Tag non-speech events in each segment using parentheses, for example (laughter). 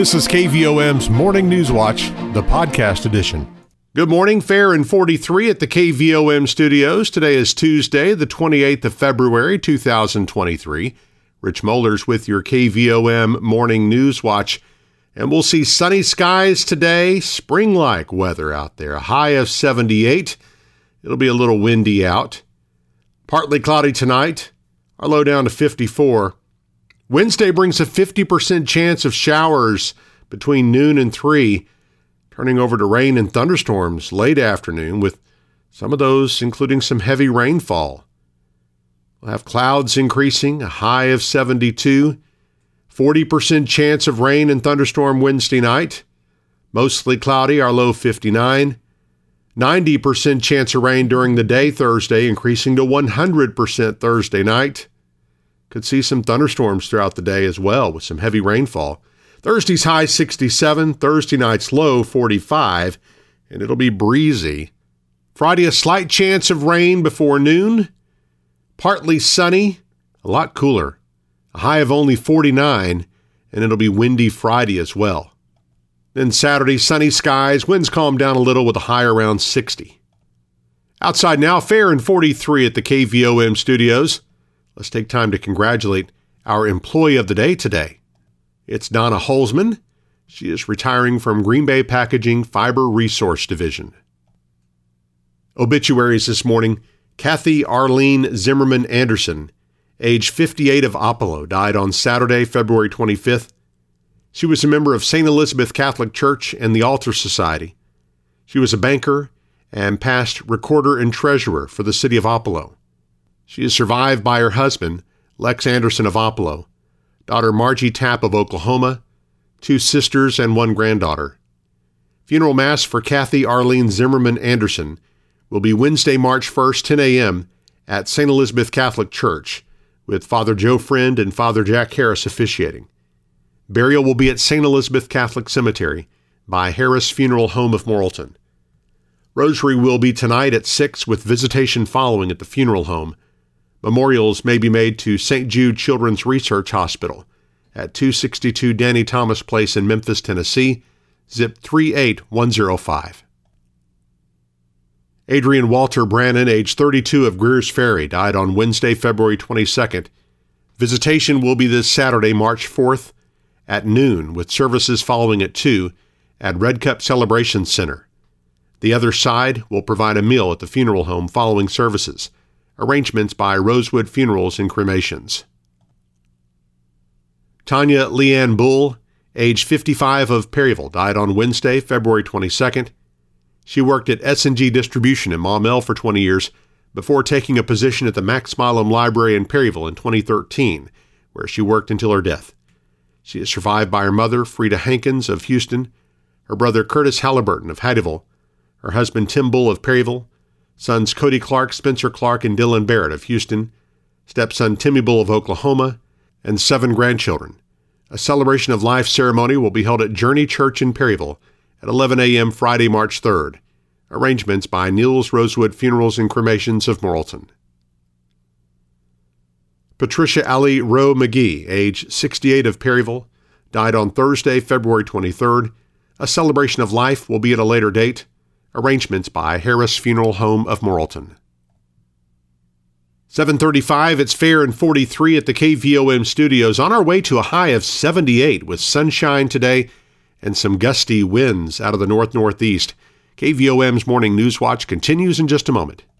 This is KVOM's Morning News Watch, the podcast edition. Good morning, fair and 43 at the KVOM studios. Today is Tuesday, the 28th of February, 2023. Rich Mollers with your KVOM Morning News Watch. And we'll see sunny skies today, spring like weather out there, a high of 78. It'll be a little windy out. Partly cloudy tonight, our low down to 54. Wednesday brings a 50% chance of showers between noon and 3, turning over to rain and thunderstorms late afternoon, with some of those including some heavy rainfall. We'll have clouds increasing, a high of 72, 40% chance of rain and thunderstorm Wednesday night, mostly cloudy, our low 59. 90% chance of rain during the day Thursday, increasing to 100% Thursday night. Could see some thunderstorms throughout the day as well with some heavy rainfall. Thursday's high 67, Thursday night's low 45, and it'll be breezy. Friday, a slight chance of rain before noon. Partly sunny, a lot cooler. A high of only 49, and it'll be windy Friday as well. Then Saturday, sunny skies, winds calm down a little with a high around 60. Outside now, fair and 43 at the KVOM studios. Let's take time to congratulate our employee of the day today. It's Donna Holzman. She is retiring from Green Bay Packaging Fiber Resource Division. Obituaries this morning Kathy Arlene Zimmerman Anderson, age 58 of Oppelo, died on Saturday, February 25th. She was a member of St. Elizabeth Catholic Church and the Altar Society. She was a banker and past recorder and treasurer for the city of Oppelo. She is survived by her husband, Lex Anderson of Oppelo, daughter Margie Tapp of Oklahoma, two sisters, and one granddaughter. Funeral Mass for Kathy Arlene Zimmerman Anderson will be Wednesday, March 1st, 10 a.m. at St. Elizabeth Catholic Church, with Father Joe Friend and Father Jack Harris officiating. Burial will be at St. Elizabeth Catholic Cemetery by Harris Funeral Home of Morrilton. Rosary will be tonight at 6 with visitation following at the funeral home. Memorials may be made to St. Jude Children's Research Hospital at 262 Danny Thomas Place in Memphis, Tennessee, zip 38105. Adrian Walter Brannon, age 32 of Greers Ferry, died on Wednesday, February 22nd. Visitation will be this Saturday, March 4th at noon, with services following at 2 at Red Cup Celebration Center. The other side will provide a meal at the funeral home following services arrangements by Rosewood Funerals and Cremations. Tanya Leanne Bull, age 55 of Perryville, died on Wednesday, February 22nd. She worked at S&G Distribution in Maumelle for 20 years before taking a position at the Max Milam Library in Perryville in 2013, where she worked until her death. She is survived by her mother, Frida Hankins of Houston, her brother Curtis Halliburton of Hattieville, her husband Tim Bull of Perryville, sons Cody Clark, Spencer Clark, and Dylan Barrett of Houston, stepson Timmy Bull of Oklahoma, and seven grandchildren. A celebration of life ceremony will be held at Journey Church in Perryville at 11 a.m. Friday, March 3rd. Arrangements by Niels Rosewood Funerals and Cremations of Morrilton. Patricia Alley Rowe McGee, age 68 of Perryville, died on Thursday, February 23rd. A celebration of life will be at a later date. Arrangements by Harris Funeral Home of Morrilton. 735, it's fair and 43 at the KVOM studios. On our way to a high of 78 with sunshine today and some gusty winds out of the north northeast. KVOM's Morning News Watch continues in just a moment.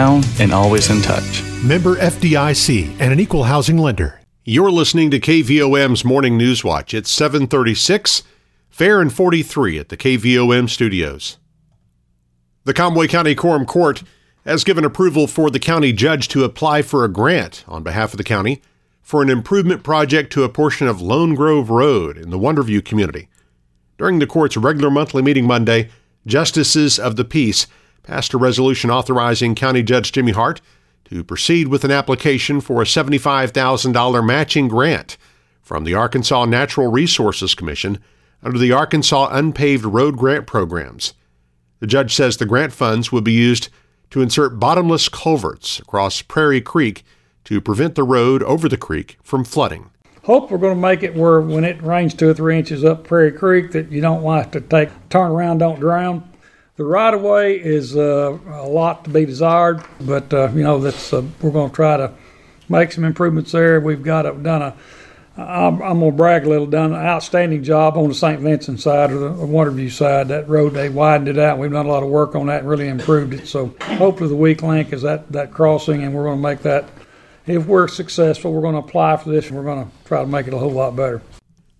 and always in touch. Member FDIC and an equal housing lender. You're listening to KVOM's Morning News Watch. It's 736, fair and 43 at the KVOM studios. The Conway County Quorum Court has given approval for the county judge to apply for a grant on behalf of the county for an improvement project to a portion of Lone Grove Road in the Wonderview community. During the court's regular monthly meeting Monday, justices of the peace passed a resolution authorizing County Judge Jimmy Hart to proceed with an application for a $75,000 matching grant from the Arkansas Natural Resources Commission under the Arkansas Unpaved Road Grant Programs. The judge says the grant funds will be used to insert bottomless culverts across Prairie Creek to prevent the road over the creek from flooding. Hope we're going to make it where when it rains two or three inches up Prairie Creek that you don't want to take turn around, don't drown. The right of way is uh, a lot to be desired, but uh, you know that's uh, we're going to try to make some improvements there. We've got a, done a I'm, I'm going to brag a little, done an outstanding job on the St. Vincent side or the Wonderview side. That road, they widened it out. We've done a lot of work on that and really improved it. So hopefully the weak link is that, that crossing, and we're going to make that, if we're successful, we're going to apply for this and we're going to try to make it a whole lot better.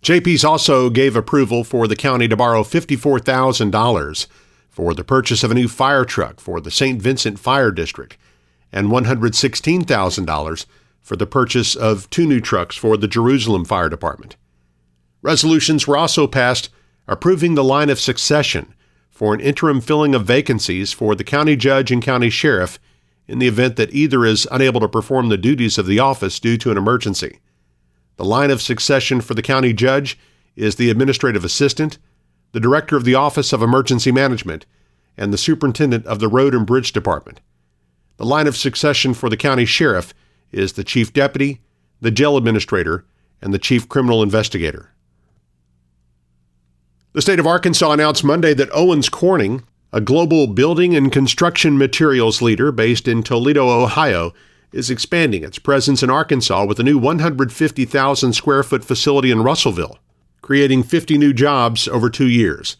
JP's also gave approval for the county to borrow $54,000 for the purchase of a new fire truck for the St. Vincent Fire District and $116,000 for the purchase of two new trucks for the Jerusalem Fire Department. Resolutions were also passed approving the line of succession for an interim filling of vacancies for the county judge and county sheriff in the event that either is unable to perform the duties of the office due to an emergency. The line of succession for the county judge is the administrative assistant, the director of the Office of Emergency Management, and the superintendent of the Road and Bridge Department. The line of succession for the county sheriff is the chief deputy, the jail administrator, and the chief criminal investigator. The state of Arkansas announced Monday that Owens Corning, a global building and construction materials leader based in Toledo, Ohio, is expanding its presence in Arkansas with a new 150,000 square foot facility in Russellville, creating 50 new jobs over two years.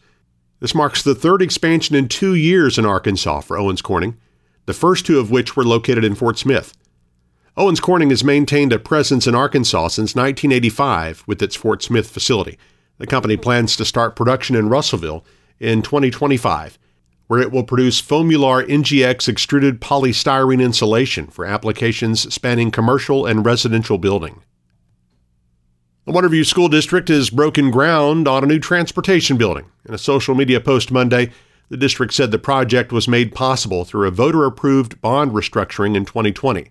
This marks the third expansion in two years in Arkansas for Owens Corning, the first two of which were located in Fort Smith. Owens Corning has maintained a presence in Arkansas since 1985 with its Fort Smith facility. The company plans to start production in Russellville in 2025, where it will produce Foamular NGX extruded polystyrene insulation for applications spanning commercial and residential building. The Wonderview School District has broken ground on a new transportation building. In a social media post Monday, the district said the project was made possible through a voter approved bond restructuring in 2020.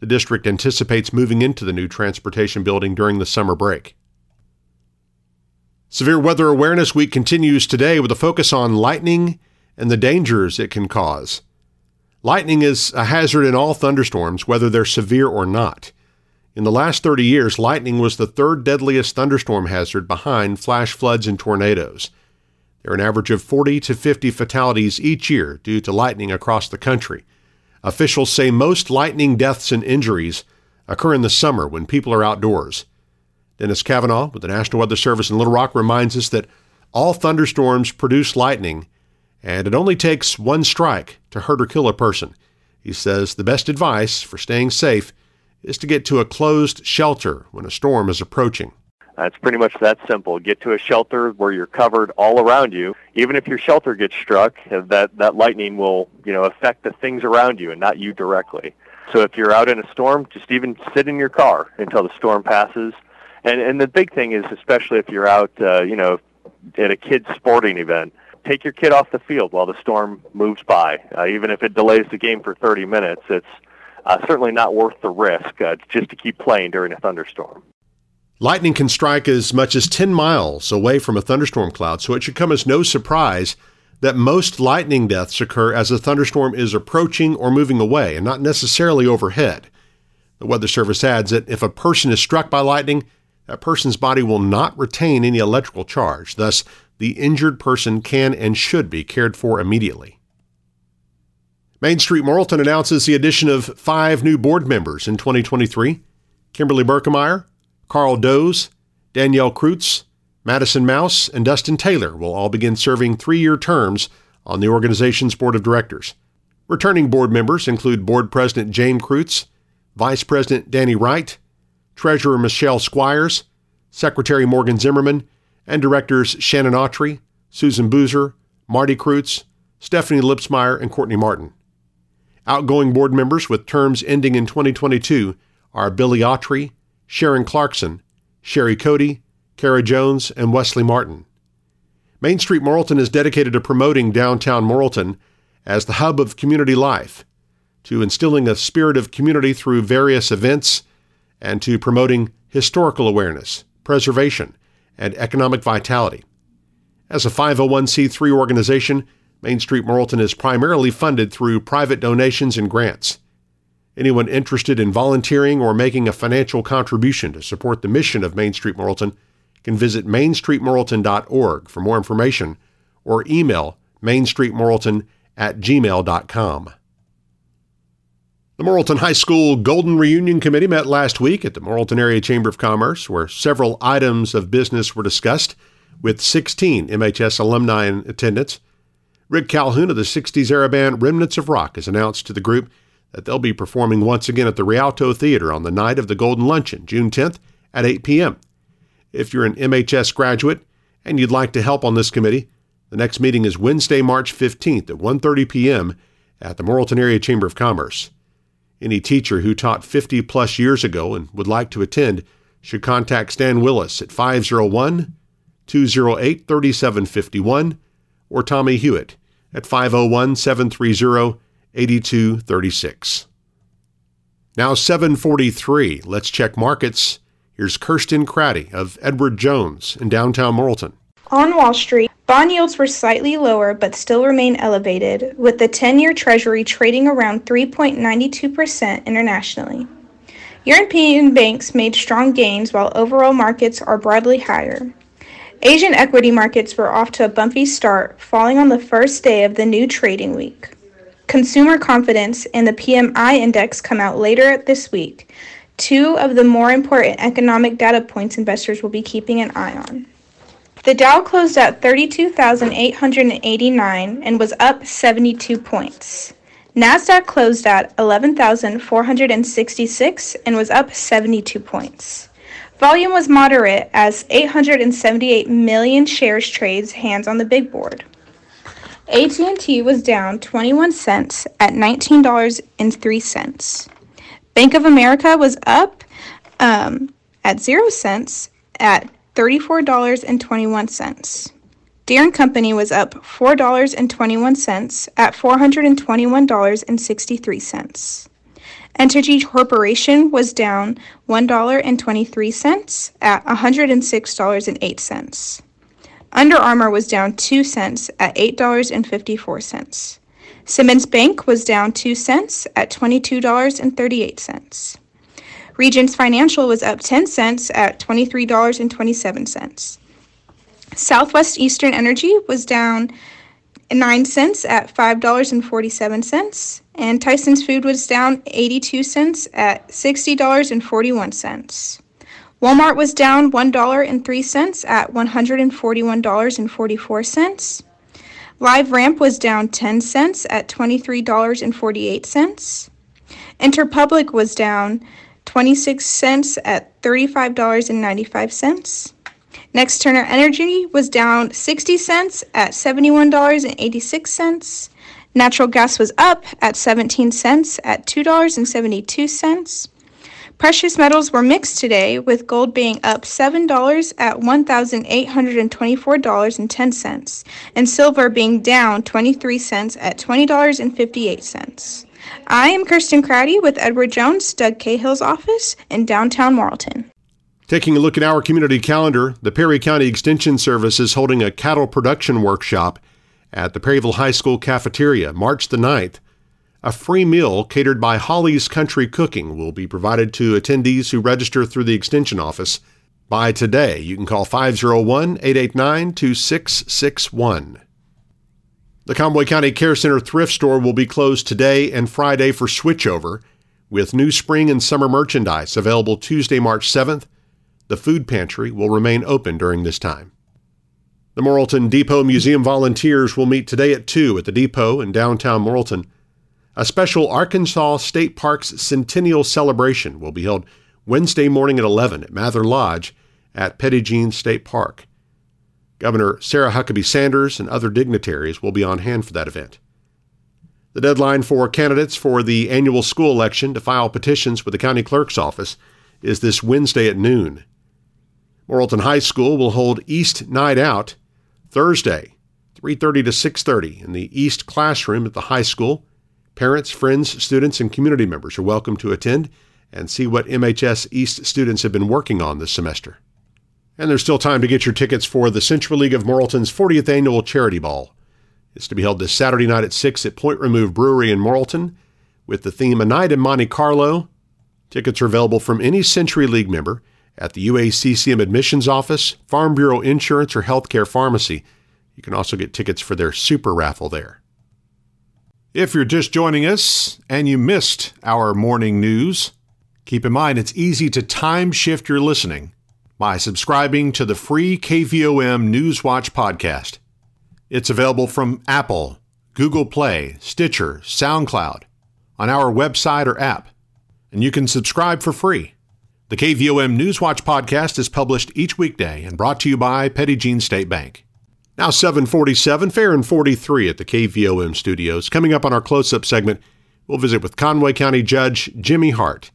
The district anticipates moving into the new transportation building during the summer break. Severe Weather Awareness Week continues today with a focus on lightning and the dangers it can cause. Lightning is a hazard in all thunderstorms, whether they're severe or not. In the last 30 years, lightning was the third deadliest thunderstorm hazard behind flash floods and tornadoes. There are an average of 40 to 50 fatalities each year due to lightning across the country. Officials say most lightning deaths and injuries occur in the summer when people are outdoors. Dennis Kavanaugh with the National Weather Service in Little Rock reminds us that all thunderstorms produce lightning, and it only takes one strike to hurt or kill a person. He says the best advice for staying safe is to get to a closed shelter when a storm is approaching. It's pretty much that simple. Get to a shelter where you're covered all around you. Even if your shelter gets struck, that that lightning will, you know, affect the things around you and not you directly. So if you're out in a storm, just even sit in your car until the storm passes. And and the big thing is, especially if you're out, uh, you know, at a kid's sporting event, take your kid off the field while the storm moves by. Uh, even if it delays the game for 30 minutes, it's uh, certainly not worth the risk uh, just to keep playing during a thunderstorm. Lightning can strike as much as 10 miles away from a thunderstorm cloud, so it should come as no surprise that most lightning deaths occur as a thunderstorm is approaching or moving away and not necessarily overhead. The Weather Service adds that if a person is struck by lightning, that person's body will not retain any electrical charge. Thus, the injured person can and should be cared for immediately. Main Street Morrilton announces the addition of five new board members in 2023 Kimberly Berkemeyer, Carl Doze, Danielle Kreutz, Madison Mouse, and Dustin Taylor will all begin serving three year terms on the organization's board of directors. Returning board members include Board President James Kreutz, Vice President Danny Wright, Treasurer Michelle Squires, Secretary Morgan Zimmerman, and Directors Shannon Autry, Susan Boozer, Marty Kreutz, Stephanie Lipsmeyer, and Courtney Martin. Outgoing board members with terms ending in 2022 are Billy Autry, Sharon Clarkson, Sherry Cody, Kara Jones, and Wesley Martin. Main Street Morrilton is dedicated to promoting downtown Morrilton as the hub of community life, to instilling a spirit of community through various events, and to promoting historical awareness, preservation, and economic vitality. As a 501c3 organization, Main Street Morrilton is primarily funded through private donations and grants. Anyone interested in volunteering or making a financial contribution to support the mission of Main Street Morrilton can visit mainstreetmorrilton.org for more information or email mainstreetmorrilton at gmail.com. The Morrilton High School Golden Reunion Committee met last week at the Morrilton Area Chamber of Commerce, where several items of business were discussed, with 16 MHS alumni in attendance. Rick Calhoun of the 60s era band Remnants of Rock has announced to the group that they'll be performing once again at the Rialto Theater on the night of the Golden Luncheon, June 10th at 8 p.m. If you're an MHS graduate and you'd like to help on this committee, the next meeting is Wednesday, March 15th at 1:30 p.m. at the Morrilton Area Chamber of Commerce. Any teacher who taught 50 plus years ago and would like to attend should contact Stan Willis at 501 208 3751 or Tommy Hewitt at 501 730 8236. Now 743. Let's check markets. Here's Kirsten Craddy of Edward Jones in downtown Morrilton. On Wall Street, bond yields were slightly lower but still remain elevated, with the 10 year Treasury trading around 3.92% internationally. European banks made strong gains while overall markets are broadly higher. Asian equity markets were off to a bumpy start, falling on the first day of the new trading week. Consumer confidence and the PMI index come out later this week, two of the more important economic data points investors will be keeping an eye on. The Dow closed at 32,889 and was up 72 points. Nasdaq closed at 11,466 and was up 72 points. Volume was moderate as 878 million shares trades hands on the big board. AT&T was down 21 cents at $19.03. Bank of America was up um, at 0 cents at $34.21. Deere & Company was up $4.21 at $421.63. Entergy Corporation was down $1.23 at $106.08. Under Armour was down 2 cents at $8.54. Simmons Bank was down 2 cents at $22.38. Regions Financial was up 10 cents at $23.27. Southwest Eastern Energy was down 9 cents at $5.47, and Tyson's Food was down 82 cents at $60.41. Walmart was down $1.03 at $141.44. LiveRamp was down 10 cents at $23.48. Interpublic was down 26 cents at $35.95. NextEra Energy was down 60 cents at $71.86. Natural gas was up at 17 cents at $2.72. Precious metals were mixed today, with gold being up $7 at $1,824.10 and silver being down 23 cents at $20.58. I am Kirsten Craddy with Edward Jones, Doug Cahill's office in downtown Morrilton. Taking a look at our community calendar, the Perry County Extension Service is holding a cattle production workshop at the Perryville High School cafeteria March the 9th. A free meal catered by Holly's Country Cooking will be provided to attendees who register through the Extension office. By today, you can call 501 889 2661. The Conway County Care Center thrift store will be closed today and Friday for switchover, with new spring and summer merchandise available Tuesday, March 7th. The food pantry will remain open during this time. The Morrilton Depot Museum volunteers will meet today at 2 at the depot in downtown Morrilton. A special Arkansas State Parks Centennial Celebration will be held Wednesday morning at 11 at Mather Lodge at Petit Jean State Park. Governor Sarah Huckabee Sanders and other dignitaries will be on hand for that event. The deadline for candidates for the annual school election to file petitions with the county clerk's office is this Wednesday at noon. Morrilton High School will hold East Night Out Thursday, 3:30 to 6:30 in the East Classroom at the high school. Parents, friends, students, and community members are welcome to attend and see what MHS East students have been working on this semester. And there's still time to get your tickets for the Century League of Morrilton's 40th annual charity ball. It's to be held this Saturday night at 6 at Point Remove Brewery in Morrilton with the theme A Night in Monte Carlo. Tickets are available from any Century League member at the UACCM admissions office, Farm Bureau Insurance, or Healthcare Pharmacy. You can also get tickets for their super raffle there. If you're just joining us and you missed our morning news, keep in mind it's easy to time shift your listening by subscribing to the free KVOM Newswatch podcast. It's available from Apple, Google Play, Stitcher, SoundCloud, on our website or app, and you can subscribe for free. The KVOM Newswatch podcast is published each weekday and brought to you by Petit Jean State Bank. Now 747, fair and 43 at the KVOM studios. Coming up on our close-up segment, we'll visit with Conway County Judge Jimmy Hart.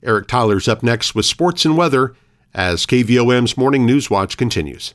Eric Tyler's up next with sports and weather as KVOM's Morning News Watch continues.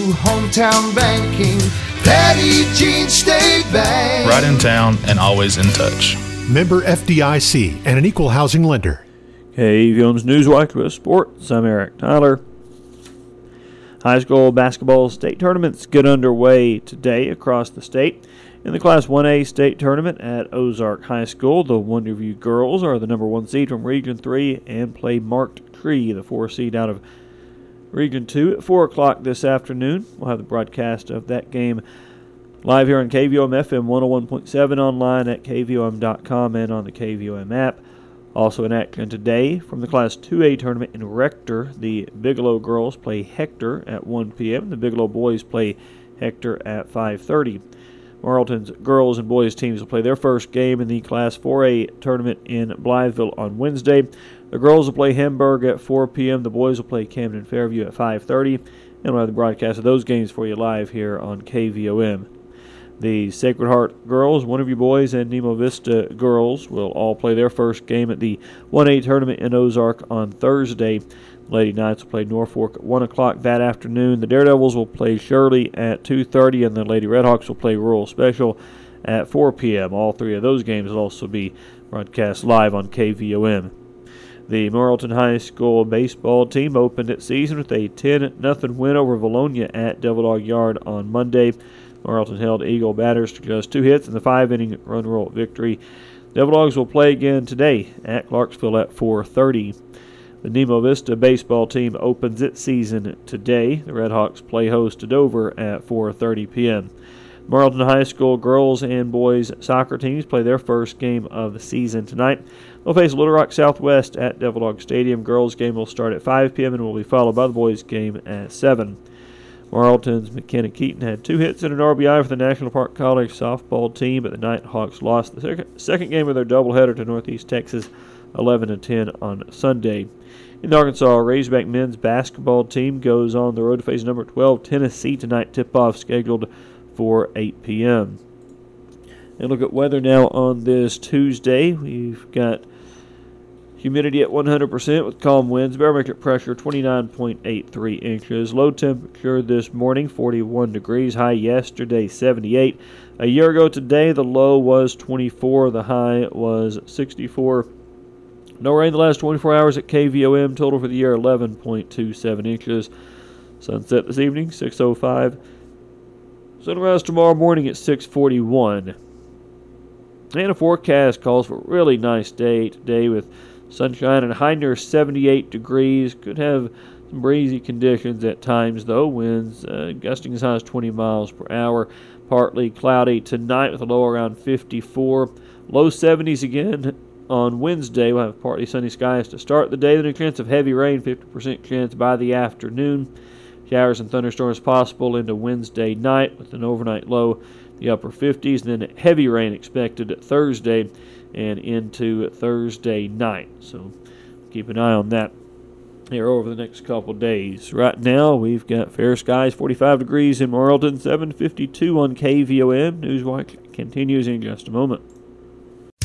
hometown banking. Petit Jean State Bank. Right in town and always in touch. Member FDIC and an equal housing lender. KVOM's Newswatch with Sports. I'm Eric Tyler. High school basketball state tournaments get underway today across the state. In the Class 1A state tournament at Ozark High School, the Wonderview girls are the number one seed from Region 3 and play Marked Tree, the four seed out of Region 2 at 4 o'clock this afternoon. We'll have the broadcast of that game live here on KVOM FM 101.7 online at KVOM.com and on the KVOM app. Also in action today from the Class 2A tournament in Rector, the Bigelow girls play Hector at 1 p.m. The Bigelow boys play Hector at 5:30. Morrilton's girls and boys teams will play their first game in the Class 4A tournament in Blytheville on Wednesday. The girls will play Hamburg at 4 p.m. The boys will play Camden Fairview at 5:30, and we'll have the broadcast of those games for you live here on KVOM. The Sacred Heart girls, Wonderview boys, and Nemo Vista girls will all play their first game at the 1A tournament in Ozark on Thursday. Lady Knights will play Norfolk at 1 o'clock that afternoon. The Daredevils will play Shirley at 2.30, and the Lady Redhawks will play Rural Special at 4 p.m. All three of those games will also be broadcast live on KVOM. The Morrilton High School baseball team opened its season with a 10 0 win over Vilonia at Devil Dog Yard on Monday. Morrilton held Eagle batters to just two hits in the five inning run rule victory. Devil Dogs will play again today at Clarksville at 4:30. The Nemo Vista baseball team opens its season today. The Redhawks play host to Dover at 4:30 p.m. Morrilton High School girls and boys soccer teams play their first game of the season tonight. They'll face Little Rock Southwest at Devil Dog Stadium. Girls game will start at 5 p.m. and will be followed by the boys game at 7. Morrilton's McKenna Keaton had two hits and an RBI for the National Park College softball team, but the Nighthawks lost the second game of their doubleheader to Northeast Texas 11 to 10 on Sunday. In the Arkansas Razorback men's basketball team goes on the road to face number 12 Tennessee tonight. Tip-off scheduled for 8 p.m. And look at weather now on this Tuesday. We've got Humidity at 100% with calm winds. Barometric pressure 29.83 inches. Low temperature this morning 41 degrees. High yesterday 78. A year ago today the low was 24. The high was 64. No rain the last 24 hours at KVOM. Total for the year 11.27 inches. Sunset this evening 6:05. Sunrise tomorrow morning at 6:41. And a forecast calls for a really nice day today with Sunshine and high near 78 degrees. Could have some breezy conditions at times, though. Winds uh, gusting as high as 20 miles per hour. Partly cloudy tonight with a low around 54. Low 70s again on Wednesday. We'll have partly sunny skies to start the day. Then a chance of heavy rain, 50% chance by the afternoon. Showers and thunderstorms possible into Wednesday night with an overnight low the upper 50s. Then heavy rain expected Thursday and into Thursday night. So keep an eye on that here over the next couple days. Right now, we've got fair skies, 45 degrees in Morrilton, 752 on KVOM. Newswatch continues in just a moment.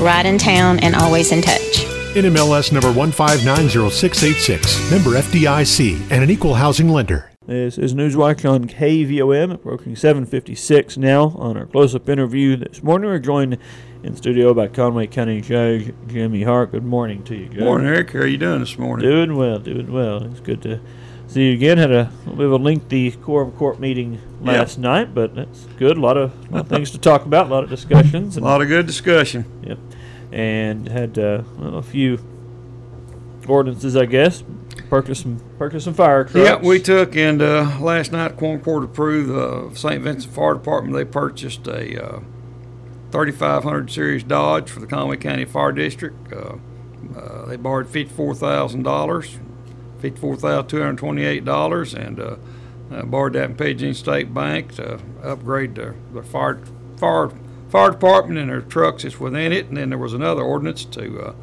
Right in town and always in touch. NMLS number 1590686, member FDIC, and an equal housing lender. This is Newswatch on KVOM, approaching 756 now. On our close-up interview this morning, we're joined in studio by Conway County Judge Jimmy Hart. Good morning to you, Judge. Morning, Eric. How are you doing this morning? Doing well, doing well. It's good to see you again. Had a bit of a lengthy quorum court meeting last Yeah. night, but that's good. A lot of, lot of things to talk about, a lot of discussions. A lot of good discussion. Yep. And had uh, well, a few ordinances, I guess. Purchase some, purchase some fire trucks. Yeah, we took and uh, last night Quorum Court approved uh, St. Vincent Fire Department. They purchased a uh, 3500 series Dodge for the Conway County Fire District. Uh, uh, they borrowed $54,000, $54,228, and uh, uh, borrowed that in Petit Jean State Bank to upgrade their fire, fire, fire department and their trucks that's within it. And then there was another ordinance to uh,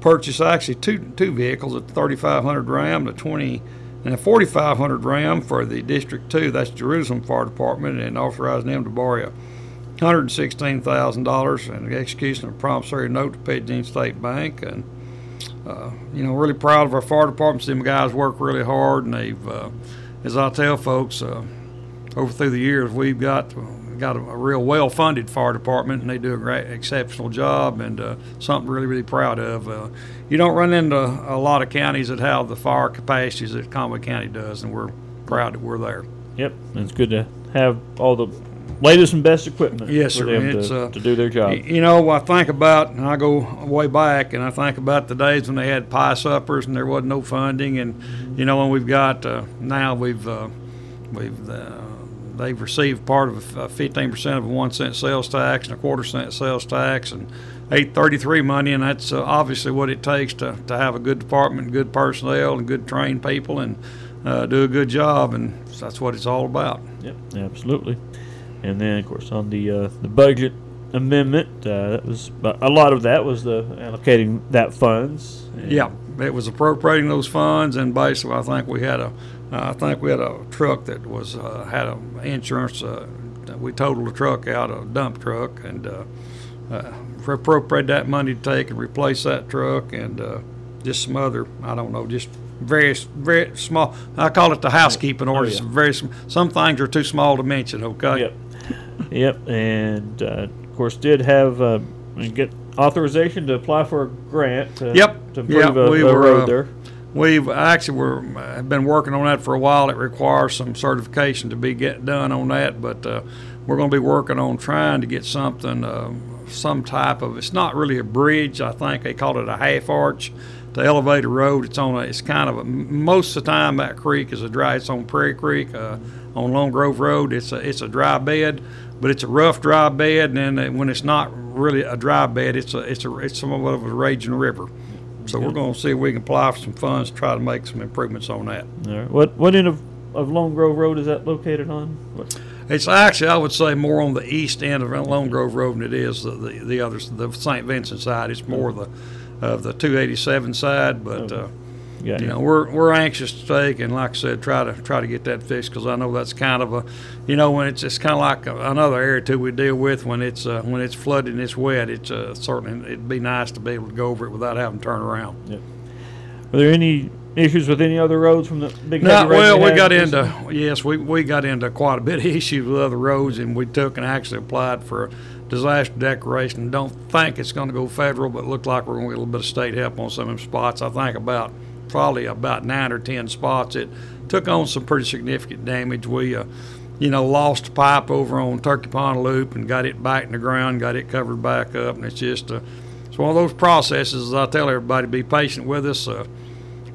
purchase actually two two vehicles, a 3500 Ram, the 20 and a 4500 Ram for the District 2. That's Jerusalem Fire Department, and authorizing them to borrow $116,000 and the execution of a promissory note to Petit Jean State Bank. And uh, you know, really proud of our fire departments. Them guys work really hard, and they've, uh, as I tell folks, uh, over through the years, we've got got a, a real well-funded fire department, and they do a great, exceptional job, and uh, something really, really proud of. Uh, you don't run into a lot of counties that have the fire capacities that Conway County does, and we're proud that we're there. Yep, it's good to have all the latest and best equipment Yes, for sir. them It's, to, uh, to do their job. Y- You know, I think about, and I go way back, and I think about the days when they had pie suppers and there wasn't no funding, and you know, and we've got uh, now we've uh, we've uh, they've received part of fifteen percent of a one cent sales tax and a quarter cent sales tax and eight thirty three money, and that's uh, obviously what it takes to to have a good department, good personnel, and good trained people, and uh, do a good job, and that's what it's all about. Yep, absolutely. And then, of course, on the uh, the budget amendment, uh, that was a lot of that was the allocating that funds. Yeah, it was appropriating those funds, and basically, I think we had a, uh, I think we had a truck that was uh, had a insurance. Uh, we totaled the truck out, a dump truck, and uh, uh, appropriate that money to take and replace that truck, and uh, just some other, I don't know, just very very small. I call it the housekeeping Oh, orders. yeah. Very some things are too small to mention. Okay. Yep. Yep, and uh, of course, did have uh, get authorization to apply for a grant. To, Yep. To improve Yep, a, we a road uh, there. We've actually we're have been working on that for a while. It requires some certification to be get done on that, but uh, we're going to be working on trying to get something, uh, some type of. It's not really a bridge. I think they call it a half arch to elevate a road. It's on a. It's kind of a. Most of the time that creek is a dry. It's on Prairie Creek, uh, on Lone Grove Road. It's a it's a dry bed, but it's a rough dry bed. And then when it's not really a dry bed, it's a it's a it's somewhat of a raging river. So we're going to see if we can apply for some funds to try to make some improvements on that. All right. What what end of, of Lone Grove Road is that located on? What? It's actually, I would say, more on the east end of Lone Grove Road than it is the the, the other the St. Vincent side. It's more the of the 287 side, but. Uh, Got you know, we're we're anxious to take and like I said, try to try to get that fixed because I know that's kind of a, you know, when it's it's kind of like a, another area too we deal with when it's uh, when it's flooded and it's wet. It's uh, certainly it'd be nice to be able to go over it without having to turn around. Yep. Were there any issues with any other roads from the big? No, well, we got recently? into yes, we, we got into quite a bit of (laughs) issues with other roads, and we took and actually applied for a disaster declaration. Don't think it's going to go federal, but it looked like we're going to get a little bit of state help on some of them spots. I think about probably about nine or ten spots. It took on some pretty significant damage. We uh, you know, lost a pipe over on Turkey Pond Loop and got it back in the ground, got it covered back up, and it's just a, it's one of those processes. I tell everybody, be patient with us. Uh,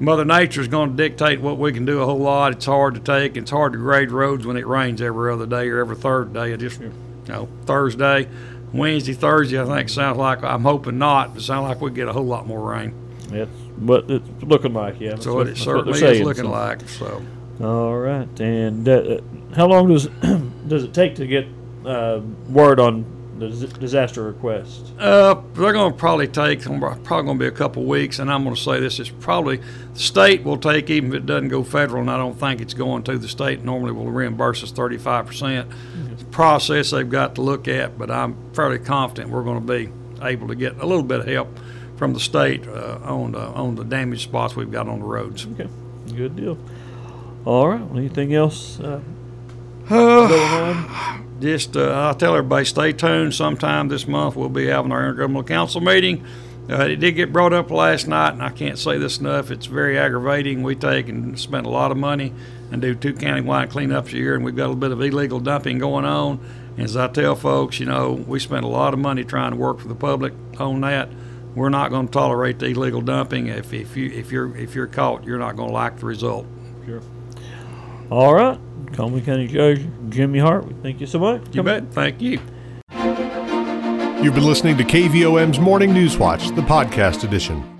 Mother Nature is going to dictate what we can do a whole lot. It's hard to take. It's hard to grade roads when it rains every other day or every third day. I just, you know, Thursday, Wednesday, Thursday. I think sounds like I'm hoping not, but it sounds like we get a whole lot more rain. That's what it's looking like, yeah. So it certainly is looking like. So. All right, and uh, how long does (clears throat) does it take to get uh, word on the disaster request? Uh, they're going to probably take probably going to be a couple weeks, and I'm going to say this is probably the state will take even if it doesn't go federal, and I don't think it's going to. The state normally will reimburse us 35 percent. Mm-hmm. Process they've got to look at, but I'm fairly confident we're going to be able to get a little bit of help from the state uh, on the, on the damaged spots we've got on the roads. Okay, good deal. All right. Well, anything else uh, (sighs) going on? Just uh, I'll tell everybody, stay tuned. Sometime this month we'll be having our intergovernmental council meeting. Uh, it did get brought up last night, and I can't say this enough. It's very aggravating. We take and spend a lot of money and do two county-wide cleanups a year, and we've got a little bit of illegal dumping going on. And as I tell folks, you know, we spend a lot of money trying to work for the public on that. We're not going to tolerate the illegal dumping. If, if you if you're if you're caught, you're not going to like the result. Sure. All right. Conway County Judge Jimmy Hart, we thank you so much. You bet. Thank you. You've been listening to KVOM's Morning News Watch, the podcast edition.